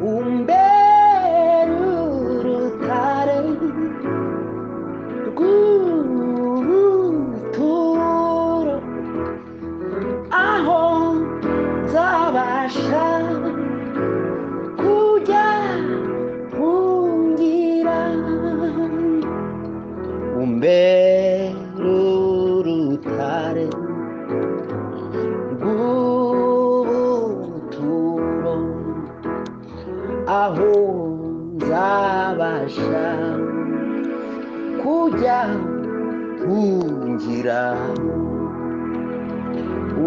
un beso. Kungira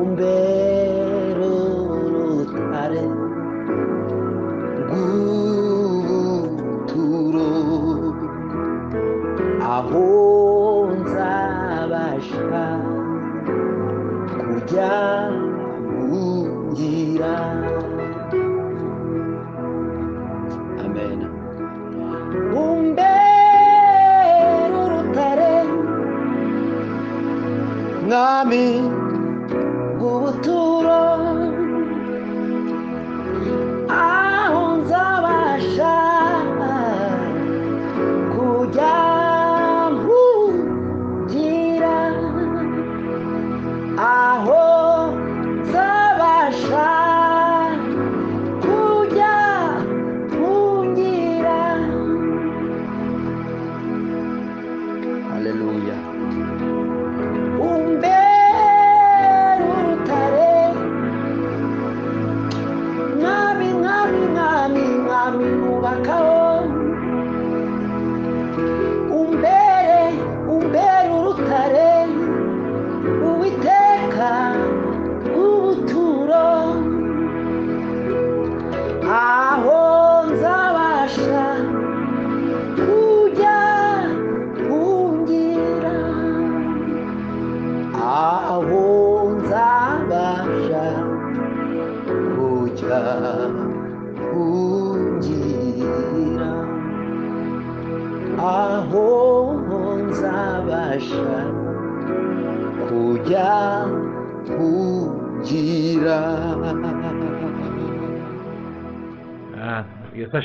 umbere urutare rw'ubuturo aho nzabasha kujya kungira mwami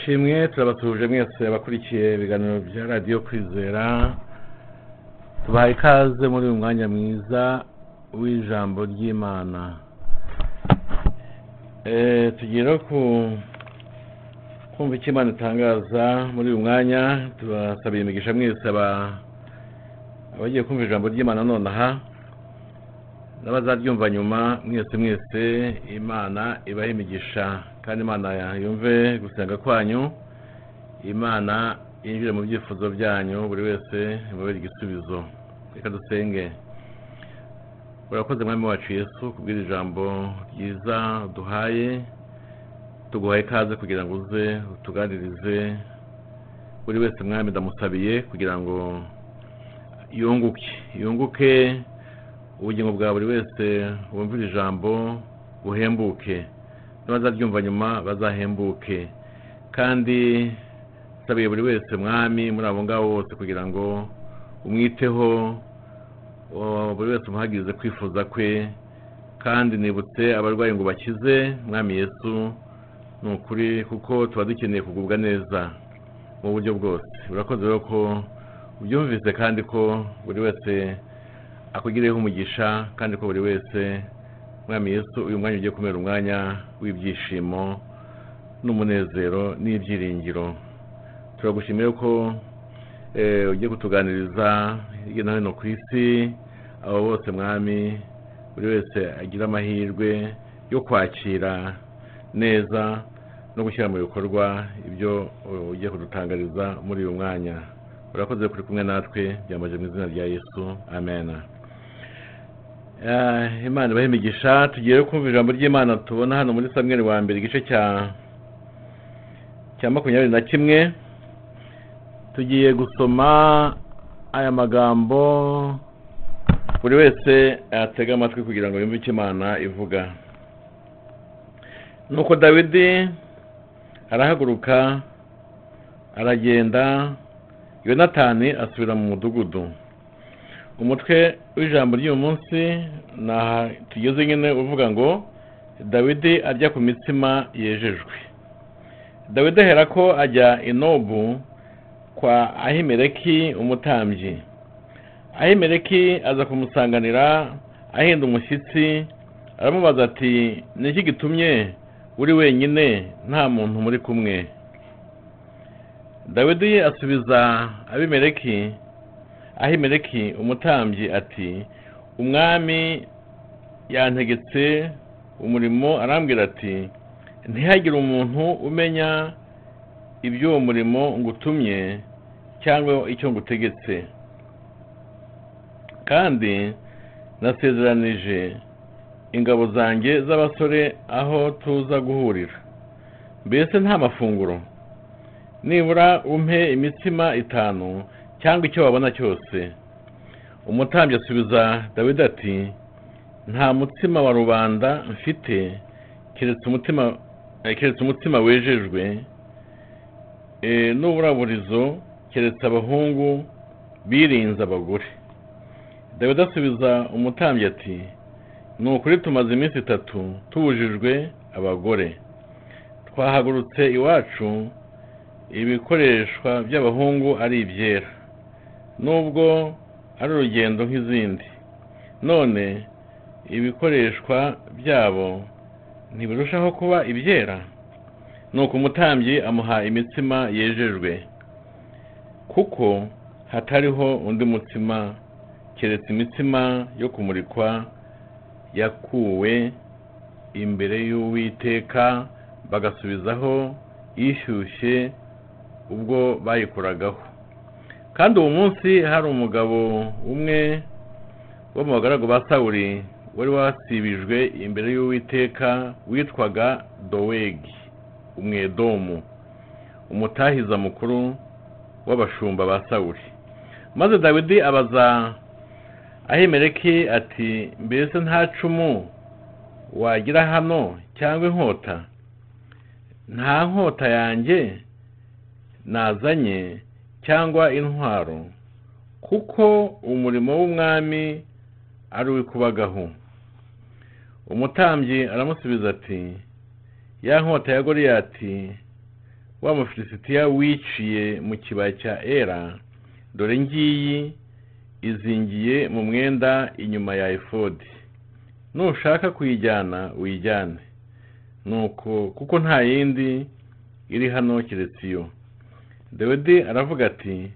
yesu ashimwe turabasuhuje mwese abakurikiye ibiganiro bya radiyo kwizera. Tubahaye ikaze muri uyu mwanya mwiza w'ijambo ry'imana. Eh, tugiye no ku kumva icyo imana itangaza muri uyu mwanya. Turasabiye imigisha mwese aba- abagiye kumva ijambo ry'imana nonaha. N'abazaryumva nyuma mwese mwese imana ibahe imigisha. Kandi imana yumve gusenga kwanyu. Imana yinjire mu byifuzo byanyu buri wese imubere igisubizo. Reka dusenge. Urakoze mwami wacu yesu kubwira ijambo ryiza duhaye tuguhaye ikaze kugira ngo uze utuganirize buri wese mwami ndamusabiye kugira ngo yunguke. Yunguke ubugingo bwa buri wese wumvira ijambo buhembuke. N'abazaryumva nyuma bazahembuke. Kandi nsabiye buri wese mwami muri abo ngabo bose kugira ngo umwiteho buri wese umuhagirize kwifuza kwe. Kandi nibutse abarwayi ngo bakize mwami yesu ni ukuri kuko tuba dukeneye kugubwa neza mu buryo bwose. Urakoze rero ko ubyumvise kandi ko buri wese akugireho umugisha kandi ko buri wese mwami yesu uyu mwanya ugiye kumera umwanya w'ibyishimo n'umunezero n'ibyiringiro. Turagushimira ko eh, ugiye kutuganiriza hirya no hino ku isi abo bose mwami buri wese agira amahirwe yo kwakira neza no gushyira mu bikorwa ibyo uh, ugiye kudutangariza muri uyu mwanya. Urakoze kuri kumwe natwe byamaje mu izina rya yesu. Amen. Eh, imana ibahe imigisha tugiye kumva ijambo ry'imana tubona hano muri samweli wa mbere igice cya cya makumyabiri na kimwe. Tugiye gusoma aya magambo buri wese yatega amatwi kugira ngo yumve icyo imana ivuga. Nuko dawidi arahaguruka aragenda yonatani asubira mu mudugudu. Umutwe w'ijambo ry'uyu munsi ni aha tugeze nyine uvuga ngo dawidi arya ku mitsima yejejwe. Dawidi ahera ko ajya inobu kwa ahimeleki umutambyi. Ahimeleki aza kumusanganira ahinda umushyitsi aramubaza ati ni iki gitumye uri wenyine nta muntu muri kumwe? Dawidi asubiza abimeleki ahimeleki umutambyi ati umwami yantegetse umurimo arambwira ati ntihagire umuntu umenya iby'uwo murimo ngutumye cyangwa icyo ngutegetse. Kandi nasezeranije ingabo zanjye z'abasore aho tuza guhurira. Mbese nta mafunguro. Nibura umpe imitsima itanu cyangwa icyo wabona cyose. Umutambyi asubiza dawidi ati nta mutsima wa rubanda mfite keretse umutima umutsima wejejwe. N'uburaburizo keretse abahungu birinze abagore. Dawidi asubiza umutambyi ati ni ukuri tumaze iminsi itatu tubujijwe abagore. Twahagurutse iwacu ibikoreshwa by'abahungu ari ibyera. Nubwo ari urugendo nk'izindi. None ibikoreshwa byabo ntibirushaho kuba ibyera? Nuko umutambyi amuha imitsima yejejwe. Kuko hatariho undi mutsima keretse imitsima yo kumurikwa yakuwe imbere y'uwiteka bagasubizaho ishyushye ubwo bayikoragaho. Kandi uwo munsi hari umugabo umwe wo mu bagaragu ba sawuri wari wasibijwe imbere y'uwiteka witwaga dowegi umwedomu umutahiza mukuru w'abashumba ba sawuri maze dawidi abaza ahimeleki ati mbese nta cumu wagira hano cyangwa inkota? Nta nkota yanjye nazanye cyangwa intwaro kuko umurimo w'umwami ari uw'ikubagahu umutambyi aramusubiza ati ya nkota ya goriyati wa mufilisitiya wiciye mu kibaya cya era dore ngiyi izingiye mu mwenda inyuma ya efodi. Nushaka kuyijyana uyijyane. Nuko kuko nta yindi iri hano keretse iyo. Dawidi aravuga ati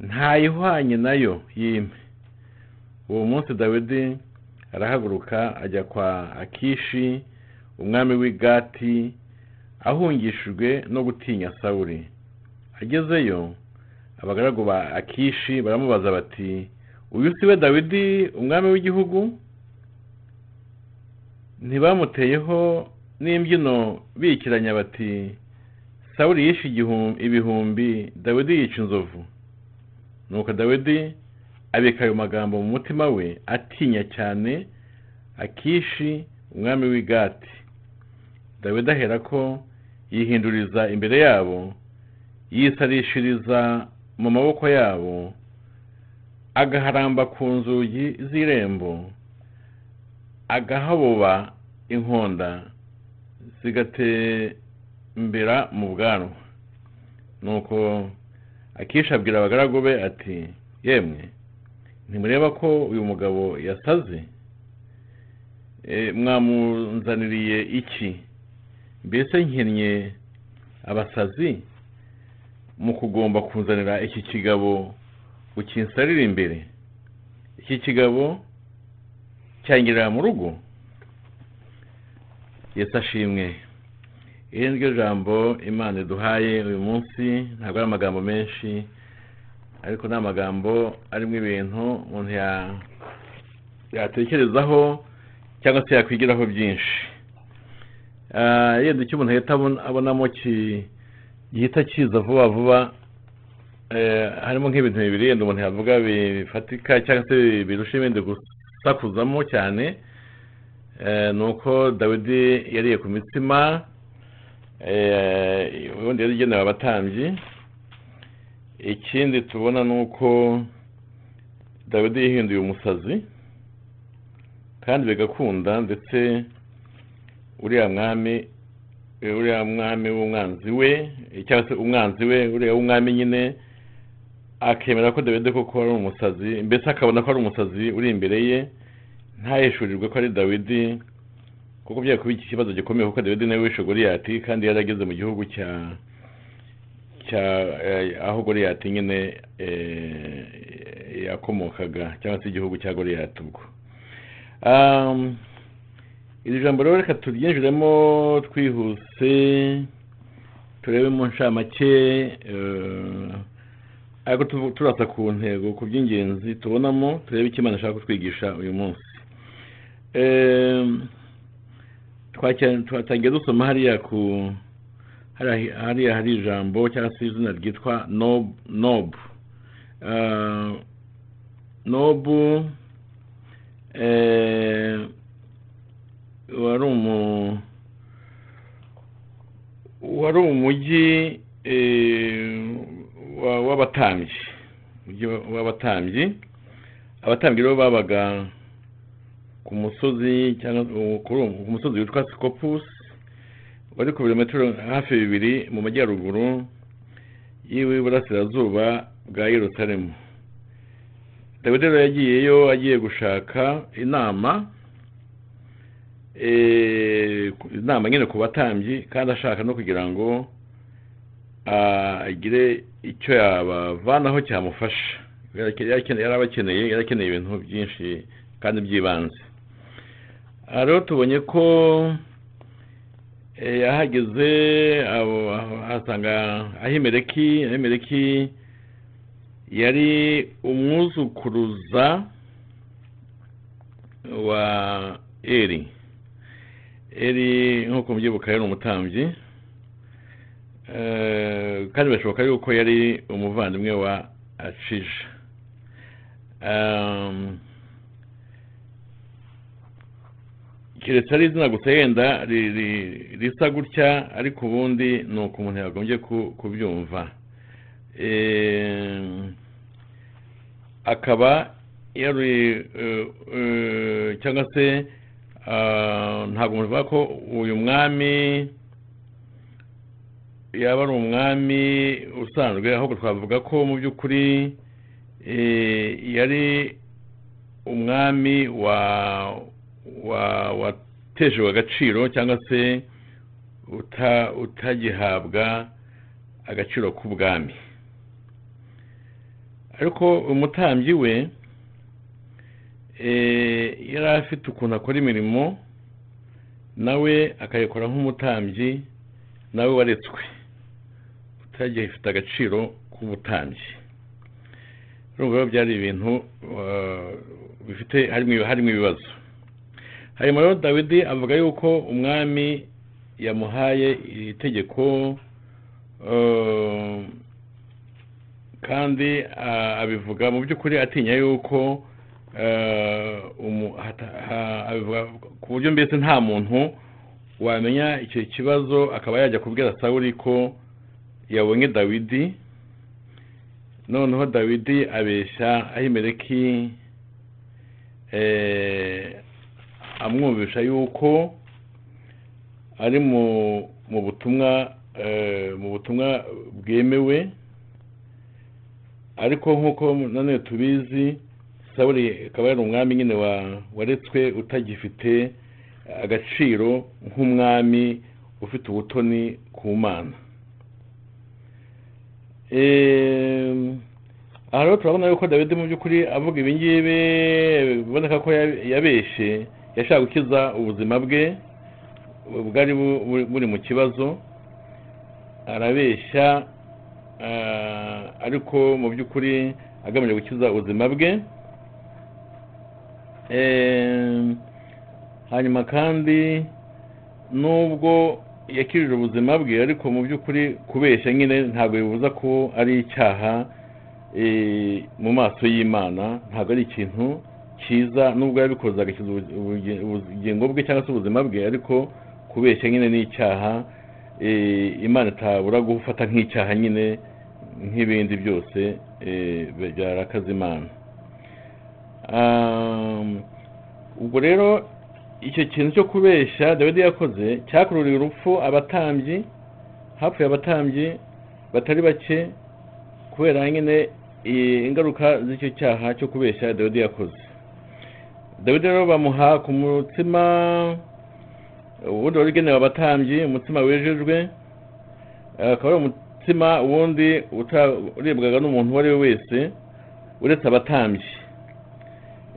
ntayihwanye na yo yimpe. Uwo munsi dawidi arahaguruka ajya kwa akishi umwami w'igati ahungishijwe no gutinya sawuri agezeyo abagaragu ba akishi baramubaza bati uyu si we dawidi umwami w'igihugu? Ntibamuteyeho n'imbyino bikiranya bati sawuri yishe ibihumbi dawidi yica inzovu. Nuko dawidi abika ayo magambo mu mutima we atinya cyane akishi umwami w'igati. Dawidi ahera ko yihinduriza imbere yabo yisarishiriza mu maboko yabo agaharamba ku nzugi z'irembo agahabuba inkonda zigatembera mu bwanwa nuko akisha abwira abagaragu be ati yemwe ntimureba ko uyu mugabo yasaze? Mwamunzaniriye iki? Mbese nkennye abasazi? Mu kugomba kuzanira iki kigabo ukinsarira imbere. Iki kigabo cyangirira mu rugo. Yesu ashimwe. Iri ni ryo jambo imana iduhaye uyu munsi ntabwo ari amagambo menshi ariko ni amagambo arimo ibintu umuntu yatekerezaho cyangwa se yakwigiraho byinshi. Yenda icyo umuntu ahita abonamo gihita kiza vuba vuba harimo nk'ibintu bibiri yenda umuntu yavuga bifatika cyangwa se birusha ibindi gusakuzamo cyane ni uko dawidi yariye ku mitsima ubundi yari igenewe abatambyi ikindi tubona ni uko dawidi yihinduye umusazi kandi bigakunda ndetse uriya mwami eh, uriya mwami w'umwanzi we eh, cyangwa se umwanzi we uriya w'umwami nyine akemera ko dawidi koko ari umusazi mbese akabona ko ari umusazi uri imbere ye ntaheshurirwe ko ari dawidi kuko byari kuba iki kibazo gikomeye kuko dawidi nawe wishe goliyati kandi yari ageze mu gihugu cya cya eh, aho goliyati nyine eh, yakomokaga cyangwa se igihugu cya goliyati ubwo. Um, iri jambo rero reka turyinjiremo twihuse turebe mu ncamake eh, ariko tu- turasa ku ntego ku by'ingenzi tubonamo turebe icyo imana ishaka kutwigisha uyu munsi. Twakira- twatangiye dusoma hariya ku hariya hari ijambo cyangwa se izina ryitwa nob nob. Ah, nobu eh, wari umu wari umujyi eh, wa- w'abatambyi umujyi wa- w'abatambyi. Abatambyi rero babaga ku musozi cyangwa ku musozi witwa sikopus wari ku birometero hafi bibiri mu majyaruguru y'iburasirazuba bwa yerusalemu. Dawidi rero yagiyeyo agiye gushaka inama eh, inama nyine ku batambyi kandi ashaka no kugira ngo agire icyo yabavanaho cyamufasha. Yari akeneye- yari abakeneye ibintu byinshi kandi by'ibanze. Rero tubonye ko eh, aho- ahasanga ahimeleki ahimeleki yari umwuzukuruza wa eri eri nk'uko mubyibuka yari umutambyi. Eh, kandi birashoboka yuko yari umuvandimwe wa acija keretse ari izina gusa yenda ri- ri- risa gutya ariko ubundi ni uko umuntu yagombye ku- kubyumva. Akaba yari eh, eh, cyangwa se ntabwo muvuga ko uyu mwami yaba ari umwami usanzwe ahubwo twavuga ko mu by'ukuri eh, yari umwami wa wa wateshejwe agaciro cyangwa se uta utagihabwa agaciro k'ubwami. Ariko umutambyi we eh, yari afite ukuntu akora imirimo nawe akayikora nk'umutambyi nawe waretswe. Utagifite agaciro k'ubutambyi. Urumva rero byari ibintu bifite harimo ibibazo. Hanyuma rero dawidi avuga yuko umwami yamuhaye itegeko uh, kandi uh, abivuga mu by'ukuri atinya yuko ha- abivuga ku buryo mbese nta muntu wamenya icyo kibazo akaba yajya kubwira sawuli ko yabonye dawidi. Noneho dawidi abeshya ahimeleki eh, amwumvisha yuko ari mu butumwa eh, mu butumwa bwemewe. Ariko nk'uko nanone tubizi sawuli akaba yari umwami nyine wa waretswe utagifite agaciro nk'umwami ufite ubutoni ku mana. Aha rero turabona yuko dawidi mu by'ukuri avuga ibi ngibi biboneka ko ya- yabeshye. Yashaka gukiza ubuzima bwe bwari bu- bu- buri mu kibazo arabeshya ah, ariko mu by'ukuri agamije gukiza ubuzima bwe. Em, hanyuma kandi nubwo yakirije ubuzima bwe ariko mu by'ukuri kubeshya nyine ntabwo bibuza ko ari icyaha eh, mu maso y'imana ntabwo ari ikintu cyiza nubwo yabikoze ubugi- ubugingo bwe cyangwa se ubuzima bwe ariko kubeshya nyine ni icyaha eh, imana itabura gufata nk'icyaha nyine nk'ibindi byose eh, byarakaza imana. Ubwo rero icyo kintu cyo kubeshya dawidi yakoze cyakururiye urupfu abatambyi hapfuye abatambyi batari bake kubera nyine i- ingaruka z'icyo cyaha cyo kubeshya dawidi yakoze. Dawidi rero bamuha ku mutsima ubundi wari ugenewe abatambyi umutsima wejejwe akaba ari umutsima wundi utaribwaga n'umuntu uwo ari we wese uretse abatambyi.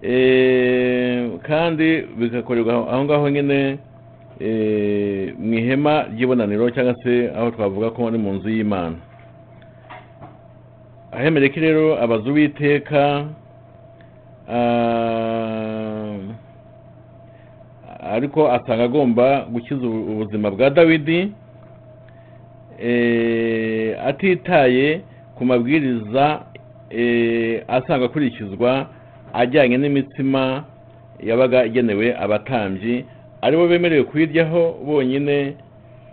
Eh, kandi bigakorerwa aho ngaho nyine eh, mu ihema ry'ibonaniro cyangwa se aho twavuga ko ari mu nzu y'imana. Ahemereka rero abaza uwiteka ah, ariko asanga agomba gukiza ubu- ubuzima bwa dawidi eh, atitaye ku mabwiriza eh, asanga akurikizwa ajyanye n'imitsima yabaga igenewe abatambyi ari bo bemerewe kuyiryaho bonyine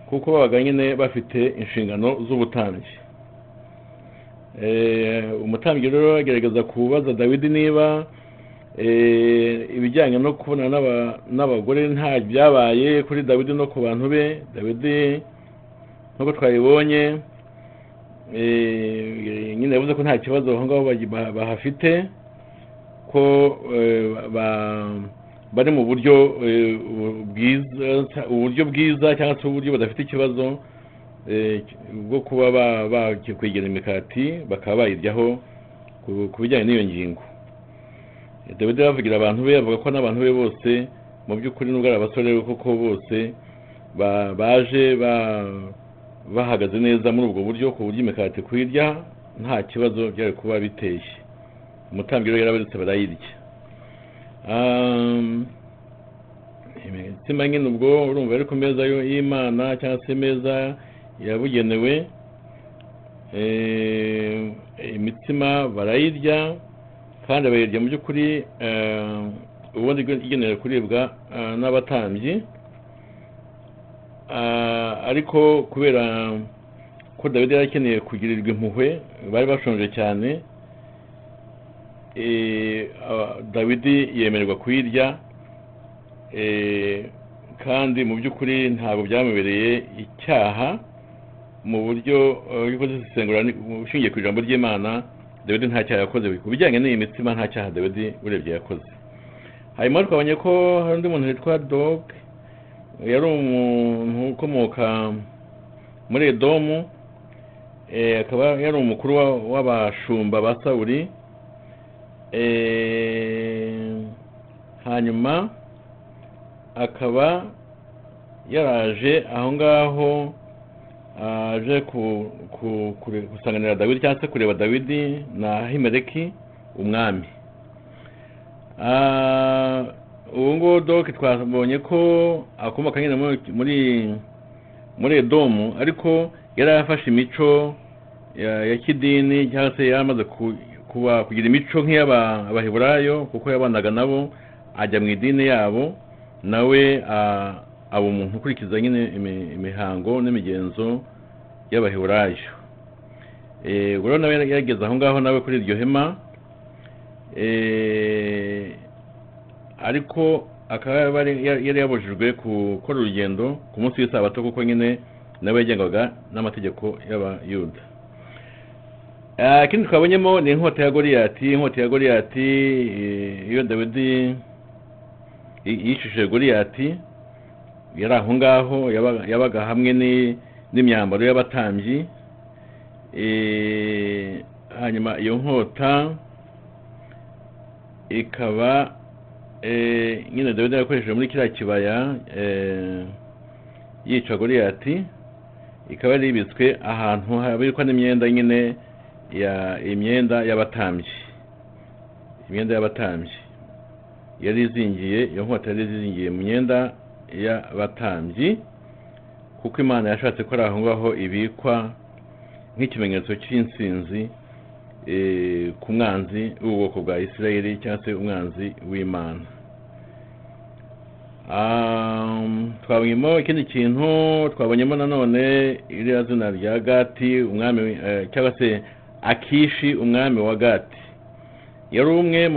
kuko babaga nyine bafite inshingano z'ubutambyi. Eh, umutambyi rero agerageza kubaza dawidi niba ibijyanye no kubonana n'aba- n'abagore nta byabaye kuri dawidi no ku bantu be. Dawidi nk'uko twabibonye eh, nyine yavuze ko nta kibazo aho ngaho bahafite ko eh, ba- bari mu buryo eh, bwiza uburyo bwiza cyangwa se uburyo badafite ikibazo eh, bwo kuba ba- bakwegera imikati bakaba bayiryaho ku bijyanye n'iyo ngingo. Dawidi aravugira abantu be avuga ko n'abantu be bose mu by'ukuri nubwo ari abasore koko bose ba- baje ba- bahagaze neza muri ubwo buryo ku buryo imikati kuyirya nta kibazo byari kuba biteye umutambyi rero yarabaretse barayirya. Um, imitsima nyine ubwo urumva ari ku meza y'imana cyangwa se meza yabugenewe Eh, imitsima barayirya kandi bayirya mu by'ukuri eh, ubundi igenewe kuribwa eh, n'abatambyi Ah, ariko kubera ko dawidi yari akeneye kugirirwa impuhwe bari bashonje cyane eh, dawidi yemererwa kuyirya eh, kandi mu by'ukuri ntabwo byamubereye icyaha mu buryo eh, ushingiye ku ijambo ry'imana dawidi nta cyaha yakoze. Ku bijyanye n'iyi mitsima nta cyaha dawidi urebye yakoze. Hanyuma twabonye ko hari undi muntu witwa dog yari umuntu ukomoka muri edomu. Eh, akaba yari umukuru wa- w'abashumba ba sawuri eh, hanyuma akaba yaraje aho ngaho aje gusanganira dawidi cyangwa se kureba dawidi na himeleki umwami. Ubu ngubu doke twabonye ko akomoka nyine muri- muri edomu ariko yari yarafashe imico ya, kidini cyangwa se yari amaze ku- kuba kugira imico nk'iy'abaheburayo kuko yabanaga nabo ajya mu idini yabo nawe aba umuntu ukurikiza nyine imi- imihango n'imigenzo y'abaheburayo. Eh, rero nawe yari yageze aho ngaho nawe kuri iryo hema Eh, ariko akaba yari yabujijwe gukora urugendo ku munsi w'isabato kuko nyine nawe yagengwaga n'amategeko y'abayuda. Ikindi twabonyemo ni inkota ya goliyati inkota ya goliyati eh, iyo dawidi yicishije goliyati yari aho ngaho yabaga- hamwe ni- n'imyambaro y'abatambyi. Eh, hanyuma iyo nkota ikaba eh, nyine dawidi yakoresheje muri kiriya kibaya eh, yica goliyati. Ikaba yari ibitswe ahantu habikwa n'imyenda nyine ya imyenda y'abatambyi. Imyenda y'abatambyi. Yari izingiye iyo nkota yari izingiye mu myenda y'abatambyi kuko imana yashatse ko ari aho ngaho ibikwa nk'ikimenyetso cy'insinzi eh, ku mwanzi w'ubwoko bwa isirayeli cyangwa se umwanzi w'imana. Twabonyemo ikindi kintu twabonyemo nanone iriya zina rya gati umwami eh, cyangwa se akishi umwami wa gati. Yari umwe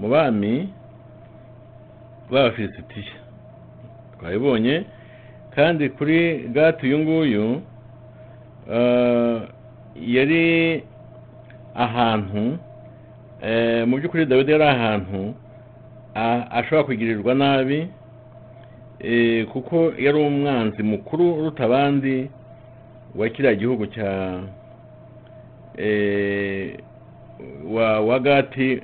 mu bami b'abafilisitiya twabibonye kandi kuri gati uyu nguyu eh, yari ahantu eh, mu by'ukuri dawidi yari ahantu a- ashobora kugirirwa nabi eh, kuko yari umwanzi mukuru uruta abandi wa kiriya gihugu cya wa wa gati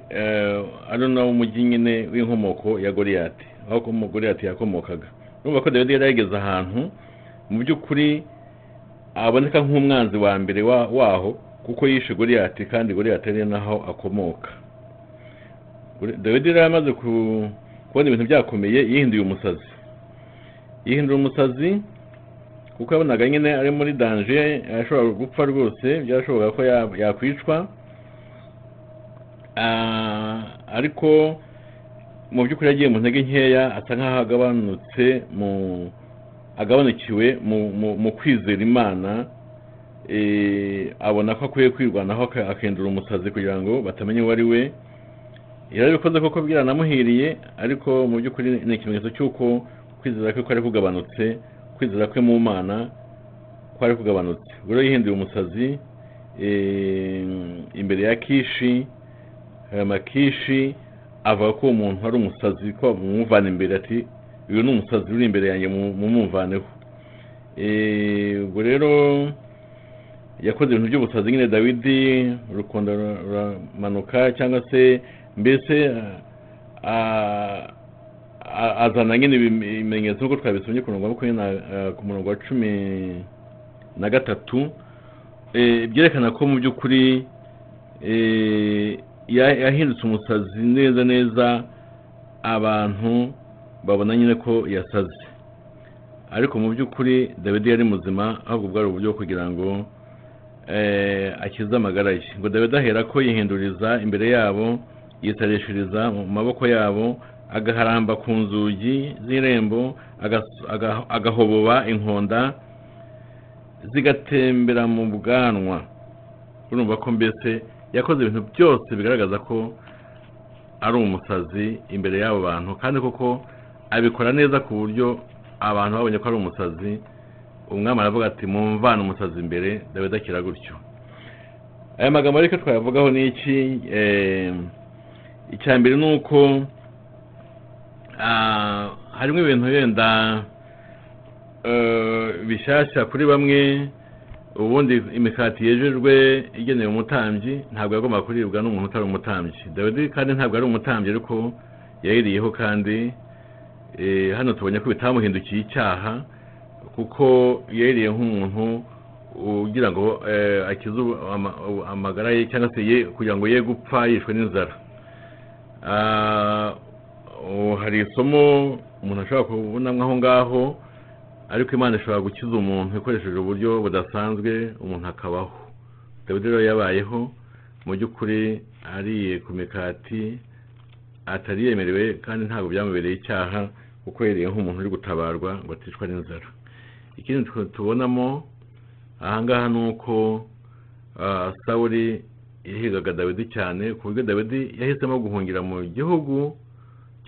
ari nawo umujyi nyine w'inkomoko ya goriyati aho goriyati yakomokaga. Urumva ko dawidi yari yageze ahantu mu by'ukuri aboneka nk'umwanzi wa mbere wa- waho kuko yishe goriyati kandi goriyati ari naho akomoka. Dawidi yari amaze ku- kubona ibintu byakomeye yihinduye umusazi. Yihindura umusazi kuko yabonaga nyine ari muri danje ashobora gupfa rwose byarashoboka ko ya- yakwicwa. Ah, ariko mu by'ukuri yagiye mu ntege nkeya asa nk'aho agabanutse mu agabanukiwe mu, kwizera imana eh, abona ko akwiye kwirwanaho aka- akahindura umusazi kugira ngo batamenya uwo ari we. Yarabikoze koko byaranamuhiriye ariko mu by'ukuri ni ikimenyetso cy'uko kwizera kwe kwari kugabanutse kwizera kwe mu mana kwari kugabanutse. Rero yihinduye umusazi eh, imbere ya kishi hanyuma kishi avuga ko uwo muntu ari umusazi ko bamumuvana imbere ati uyu ni umusazi uri imbere yanjye mu- mumuvaneho Eh, ubwo rero yakoze ibintu by'ubusazi nyine dawidi urukundo rura- ruramanuka cyangwa se mbese azana nyine ibim- ibimenyetso nk'uko twabisomye ku murongo wa makumyabiri na- ah, ku murongo wa cumi na gatatu eh, byerekana ko mu by'ukuri eh, yahindutse umusazi neza neza abantu babona nyine ko yasaze. Ariko mu by'ukuri dawidi yari muzima ahubwo bwari uburyo bwo kugira ngo eh, akize amagara ye. Ngo dawidi ahera ko yihinduriza imbere yabo yitarishiriza mu maboko yabo agaharamba ku nzugi z'irembo agahoboba inkonda zigatembera mu bwanwa. Urumva ko mbese yakoze ibintu byose bigaragaza ko ari umusazi imbere y'abo bantu kandi koko abikora neza ku buryo abantu babonye ko ari umusazi. Umwami aravuga ati mumvane umusazi imbere dawidi akira gutyo. Aya magambo ariko twayavugaho ni iki? Icya mbere ni uko harimo ibintu yenda eh, bishyashya kuri bamwe ubundi imikati yejejwe igenewe umutambyi ntabwo yagombaga kuribwa n'umuntu utari umutambyi. Dawidi kandi ntabwo ari umutambyi ariko yayiriyeho kandi eh, hano tubonye ko bitamuhindukiye icyaha kuko yayiriye nk'umuntu ugira ngo eh, akize amagara ye cyangwa se ye kugira ngo ye gupfa yishwe n'inzara. Hari isomo umuntu ashobora kubonamo aho ngaho ariko imana ishobora gukiza umuntu ikoresheje uburyo budasanzwe umuntu akabaho. Dawidi rero yabayeho mu by'ukuri ariye ku mikati atari yemerewe kandi ntabwo byamubereye icyaha kuko yariye nk'umuntu uri gutabarwa ngo aticwa n'inzara. Ikindi tu- tubonamo ahangaha ni uko ah, sawuli yahigaga dawidi cyane ku buryo dawidi yahisemo guhungira mu gihugu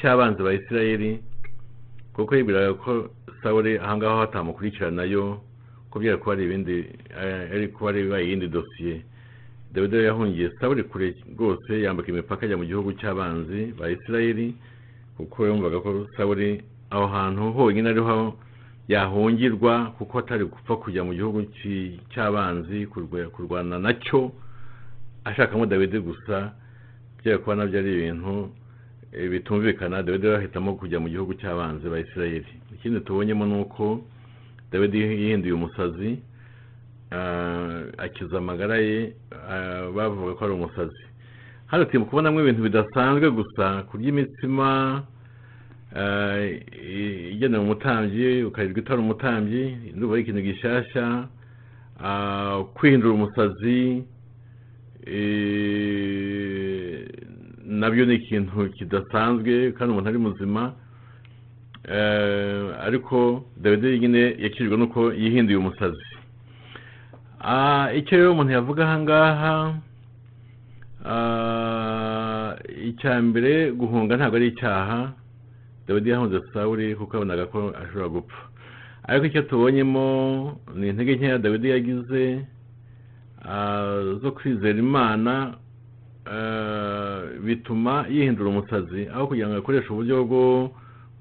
cy'abanzi ba isirayeli kuko yibwiraga ko sawuli ahangaha hatamukurikiranayo ko byari kuba ari ibindi eh, ari kuba ari bibaye iyindi dosiye dawidi rero yahungiye sawuli kure rwose yambuka imipaka ajya mu gihugu cy'abanzi ba isirayeli kuko yumvaga ko sawuli aho hantu honyine ariho yahungirwa kuko atari gupfa kujya mu gihugu cy'abanzi kurwa- kurwana na cyo ashakamo dawidi gusa byari kuba na byo ari ibintu bitumvikana dawidi rero ahitamo kujya mu gihugu cy'abanzi ba isirayeli ikindi tubonyemo ni uko dawidi yihinduye umusazi ah, akiza amagara ye ah, bavuga ko ari umusazi. Hano turi kubonamo ibintu bidasanzwe gusa kurya imitsima igenewe umutambyi ukarirwa itari umutambyi ndumva ari ikintu gishyashya kwihindura umusazi eh, na byo ni ikintu kidasanzwe kandi umuntu ari muzima Eh, ariko dawidi nyine yakijwe nuko yihinduye umusazi. Ah, icyo rero umuntu yavuga ahangaha ah, icya mbere guhunga ntabwo ari icyaha. Dawidi yahunze sawuri kuko yabonaga ko ashobora gupfa. Ariko icyo tubonyemo ni intege nkeya dawidi yagize ah, zo kwizera imana bituma yihindura umusazi aho kugira ngo akoreshe uburyo bwo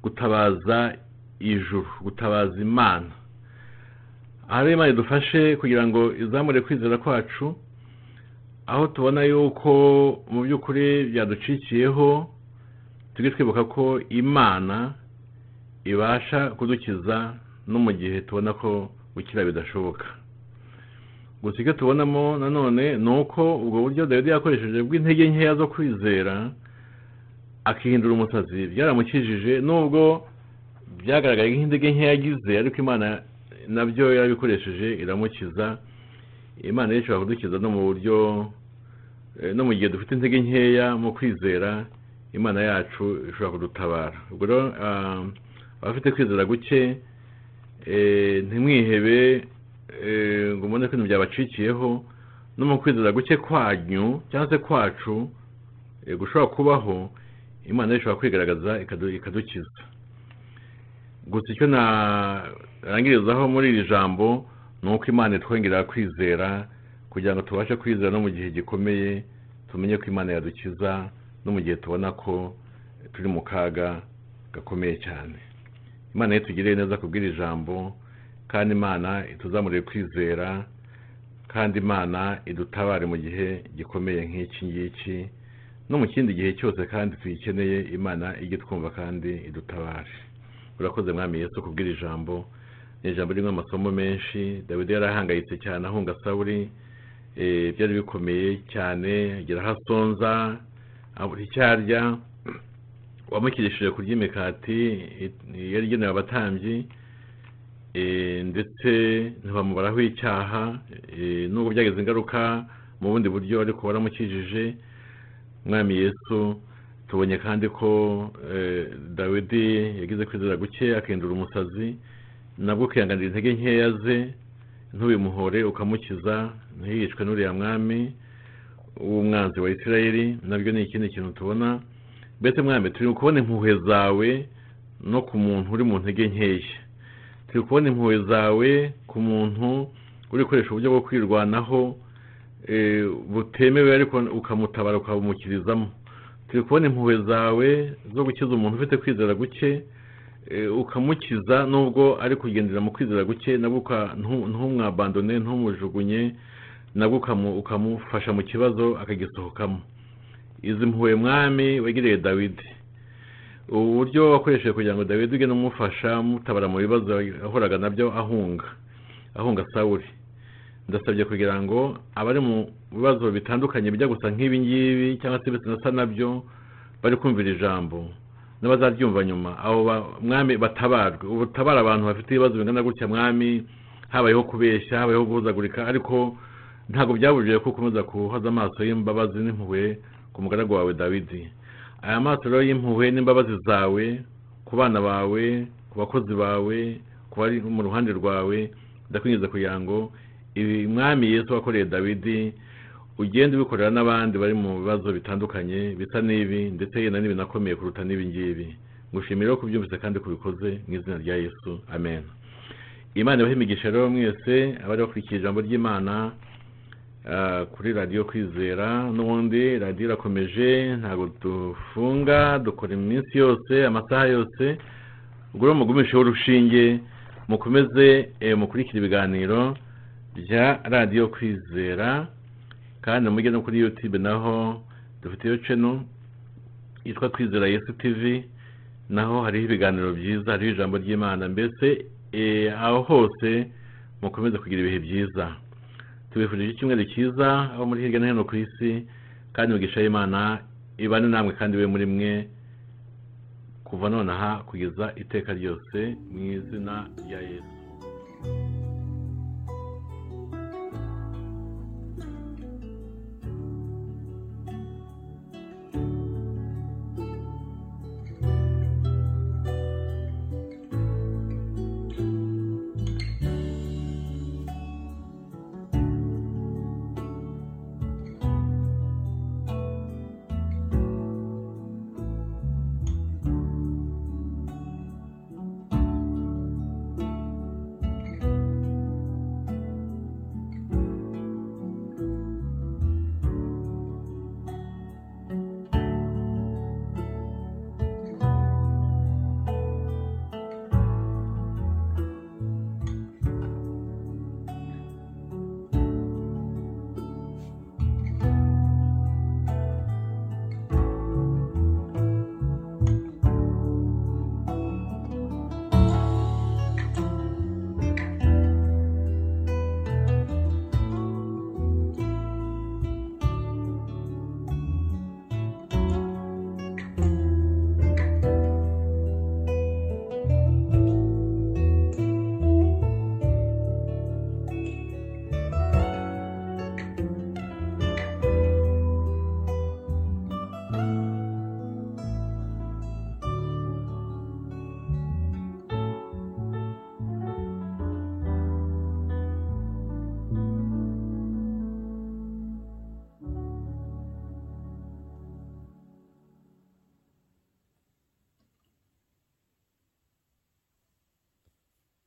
gutabaza ijuru gutabaza imana. Aha rero imana idufashe kugira ngo izamure kwizera kwacu aho tubona yuko mu by'ukuri byaducikiyeho tujye twibuka ko imana ibasha kudukiza no mu gihe tubona ko gukira bidashoboka. Gusa icyo tubonamo nanone ni uko ubwo buryo dawidi yakoresheje bw'intege nkeya zo kwizera akihindura umusazi. Byaramukijije nubwo byagaragaye nk'intege nkeya yagize ariko imana na byo yarabikoresheje iramukiza. Imana rero ishobora kudukiza no mu buryo eh, no mu gihe dufite intege nkeya mu kwizera imana yacu ishobora kudutabara. Ubwo rero ah, abafite kwizera guke eh, ntimwihebe ngo mubone ko ibintu byabacikiyeho no mu kwizera guke kwanyu cyangwa se kwacu eh, gushobora kubaho imana ishobora kwigaragaza ikadu- ikadukiza. Gusa icyo narangirizaho muri iri jambo ni uko imana itwongerera kwizera kugira ngo tubashe kwizera no mu gihe gikomeye tumenye ko imana yadukiza no mu gihe tubona ko turi mu kaga gakomeye cyane. Imana rero tugirire neza kubwira ijambo kandi imana ituzamurire kwizera kandi imana idutabare mu gihe gikomeye nk'iki ngiki no mu kindi gihe cyose kandi tuyikeneye imana ijye twumva kandi idutabare. Urakoze mwami yesu kubwira ijambo. Ni ijambo ririmo amasomo menshi. Dawidi yari ahangayitse cyane ahunga sawuri eh, byari bikomeye cyane. Agera aho asonza abura icyo arya. Wamukirishije kurya imikati yari igenewe abatambyi. Ndetse ntibamubaraho icyaha eh, nubwo byagize ingaruka mu bundi buryo ariko waramukijije mwami yesu tubonye kandi ko eh, dawidi yagize kwizera guke akahindura umusazi nabwo kwihanganira intege nkeya ze ntubimuhore ukamukiza ntiyicwe n'uriya mwami w'umwanzi wa isirayeli. Nabyo ni ikindi kintu tubona. Mbese mwami turi kubona impuhwe zawe no ku muntu uri mu ntege nkeya. Turi kubona impuhwe zawe ku muntu uri gukoresha uburyo bwo kwirwanaho eh, butemewe ariko ukamutabara ukabumukirizamo turi kubona impuhwe zawe zo gukiza umuntu ufite kwizera guke eh, ukamukiza nubwo ari kugendera mu kwizera guke nabwo ntumwabandone ntumujugunye nabwo ukamu- ukamufasha mu kibazo akagisohokamo. Izi mpuhwe mwami wegereye dawidi. Ubu buryo wakoresheje kugira ngo dawidi ugende umufasha mutabara mu bibazo yahoraga na byo ahunga ahunga sawuri ndasabye kugira ngo abari mu bibazo bitandukanye bijya gusa nk'ibi ngibi cyangwa se bisa na byo bari kumvira ijambo n'abazaryumva nyuma. Abo mwami batabarwe. Ubu tabara abantu bafite ibibazo bingana gutya mwami habayeho kubeshya habayeho guhuzagurika ariko ntabwo byabujije ko ukomeza kuhoza amaso y'imbabazi n'impuhwe ku mugaragu wawe dawidi aya maso rero y'impuhwe n'imbabazi zawe ku bana bawe ku bakozi bawe ku bari mu ruhande rwawe ndakwinjiza kugira ngo ibi mwami yesu wakoreye dawidi ugende ubikorera n'abandi bari mu bibazo bitandukanye bisa n'ibi ndetse yenda n'ibinakomeye kuruta n'ibi ngibi. Ngushimire ko kubyumvise kandi kubikoze mu izina rya yesu. Amen. Imana ibahe imigisha rero mwese abari bakurikiye ijambo ry'imana kuri radiyo kwizera n'ubundi radiyo irakomeje ntabwo dufunga dukora iminsi yose amasaha yose ubwo rero mugumisheho urushinge mukomeze mukurikire ibiganiro bya radiyo kwizera kandi mujye no kuri youtube naho dufite iyo channel yitwa kwizera yesu tv naho hariho ibiganiro byiza hariho ijambo ry'imana mbese aho hose mukomeze kugira ibihe byiza tubifurije icyumweru cyiza aho muri hirya no hino ku isi kandi imigisha y'imana ibane namwe kandi ibe muri mwe kuva nonaha kugeza iteka ryose mu izina rya yesu.